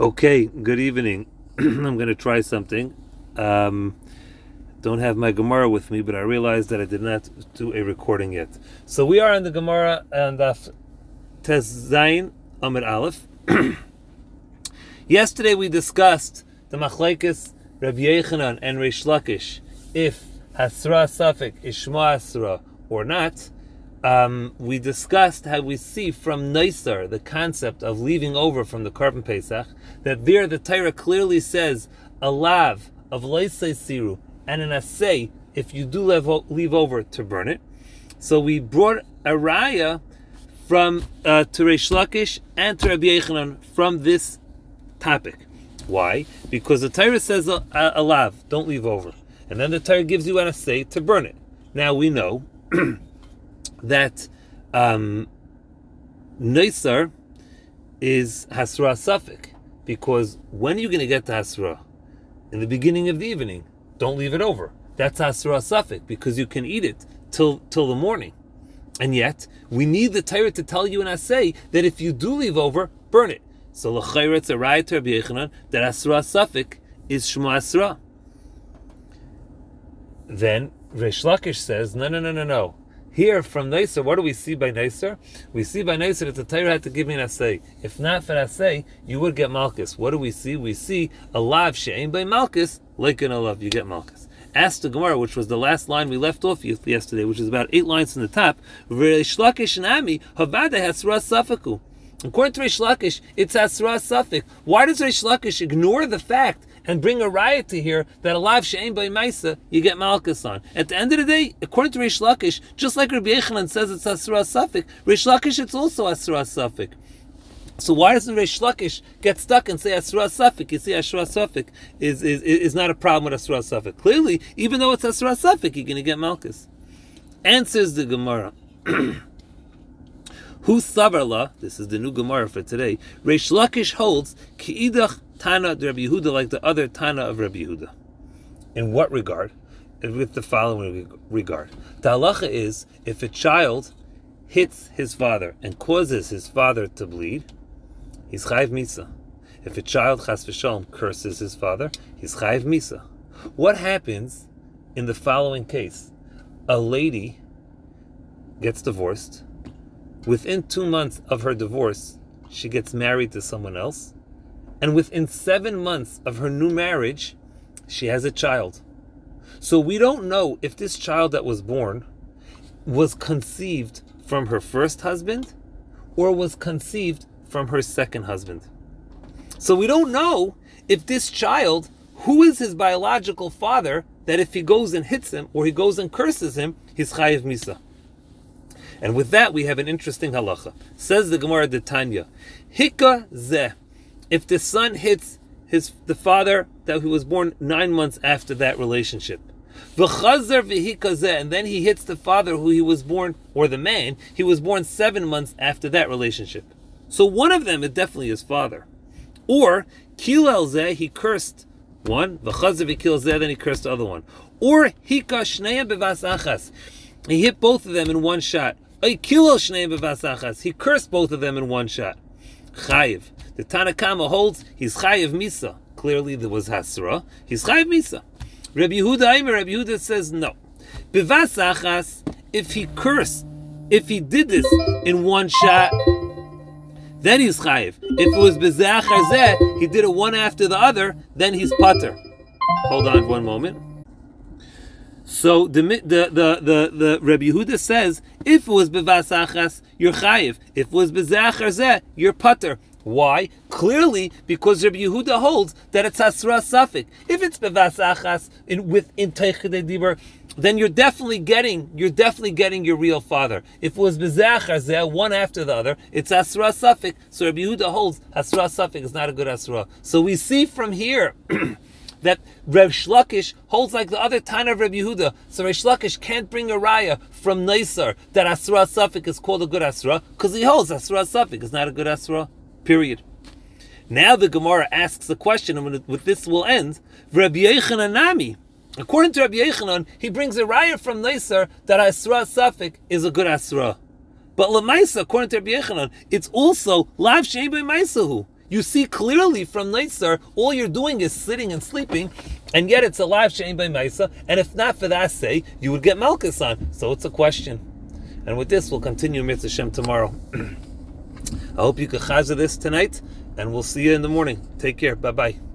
Okay, good evening. I'm going to try something. Um, don't have my Gemara with me, but I realized that I did not do a recording yet. So we are in the Gemara and Tes Zayin Amud Aleph. Yesterday we discussed the Machlekes Rabbi Yechanan and Reish Lakish if Hasra Safik is Shema Hasra or not um, we discussed how we see from Neisar the concept of leaving over from the Korban Pesach, that there the Torah clearly says a lav of Leisei Siru and an assay if you do leave, leave over to burn it. So we brought a raya from uh, to Reish Lakish and to Rabbi Yechanan from this topic. Why? Because the Torah says a, a lav, don't leave over. And then the Torah gives you an assay to burn it. Now we know that um, Neisar is Hasra Safik, because when are you going to get to Hasra? In the beginning of the evening. Don't leave it over. That's Hasra Safik, because you can eat it till till the morning. And yet, we need the Torah to tell you and say that if you do leave over, burn it. So l'chayretz rayat Rabbi Yechanan that Asra Safik is Shema Asra. Then Reish Lakish says, no, no, no, no, no. Here from Neisar, what do we see by Neisar? We see by Neisar that the Torah had to give me an assay. If not for assay, you would get Malchus. What do we see? We see a lav she'ain by Malchus, like in a love, you get Malchus. Ask the Gemara, which was the last line we left off yesterday, which is about eight lines from the top. According to Reish Lakish, it's Asra Safik. Why does Reish Lakish ignore the fact and bring a riot to here that a live she'ain by Maisa, you get Malchus on. At the end of the day, according to Rish Lakish, just like Rabbi Yechanan says it's Asra Safik, Rish Lakish it's also Asra Safik. So why doesn't Rish Lakish get stuck and say Asra Safik? You see, Asra Safik is, is, is not a problem with Asra Safik. Clearly, even though it's Asra Safik, you're going to get Malchus. Answers the Gemara. Who savarla? This is the new Gemara for today. Reish Lakish holds kiidach Tana of Rabbi Yehuda like the other Tana of Rabbi Yehuda. In what regard? With the following regard. The halacha is if a child hits his father and causes his father to bleed, he's chayv misa. If a child chas v'shalom curses his father, he's chayv misa. What happens in the following case? A lady gets divorced. Within two months of her divorce, she gets married to someone else and within seven months of her new marriage, she has a child. So we don't know if this child that was born was conceived from her first husband or was conceived from her second husband. So we don't know if this child, who is his biological father, that if he goes and hits him or he goes and curses him, he's chayiv misa. And with that, we have an interesting halacha. Says the Gemara de Tanya, Hika zeh if the son hits his the father that he was born nine months after that relationship. And then he hits the father who he was born, or the man, he was born seven months after that relationship. So one of them is definitely his father. Or Kilel Zeh, he cursed one, v'kil then he cursed the other one. Or Hika Shneya bevas He hit both of them in one shot. He cursed both of them in one shot. Chayiv. The Tanakama holds he's chayiv misa. Clearly there was hasra. He's chayiv misa. Rabbi Yehuda Aimer, Rabbi Yehuda says no. Bivasachas, if he cursed, if he did this in one shot, then he's chayiv. If it was bezachar he did it one after the other, then he's pater. Hold on one moment. So the the the the, the Rabbi Yehuda says if it was bevasachas, you're chayiv. If it was bezachar zeh, you're pater. Why? Clearly, because Rabbi Yehuda holds that it's Asra Safik. If it's Bevasachas in with in Dibur, then you're definitely getting you're definitely getting your real father. If it was Bezachar one after the other, it's Asra Safik. So Rabbi Yehuda holds Asra Safik is not a good Asra. So we see from here. that Reish Lakish holds like the other Tana of Reb Yehuda. So Reish Lakish can't bring a raya from Neisar that Asra Safik is called a good Asra because he holds Asra Safik is not a good Asra. Period. Now the Gemara asks the question, and with this will end. Rabbi Yechanan. According to Rabbi Yechanan, he brings a raya from Neisar that Asra Safik is a good Asra. But Lamaisa, according to Rabbi Yechanan, it's also Lav Shebe Maisahu. You see clearly from Neisar, all you're doing is sitting and sleeping, and yet it's alive Shein by Maisa, and if not for that say, you would get Malchus on. So it's a question. And with this, we'll continue Mitzvah Shem tomorrow. I hope you can chaza this tonight, and we'll see you in the morning. Take care. Bye bye.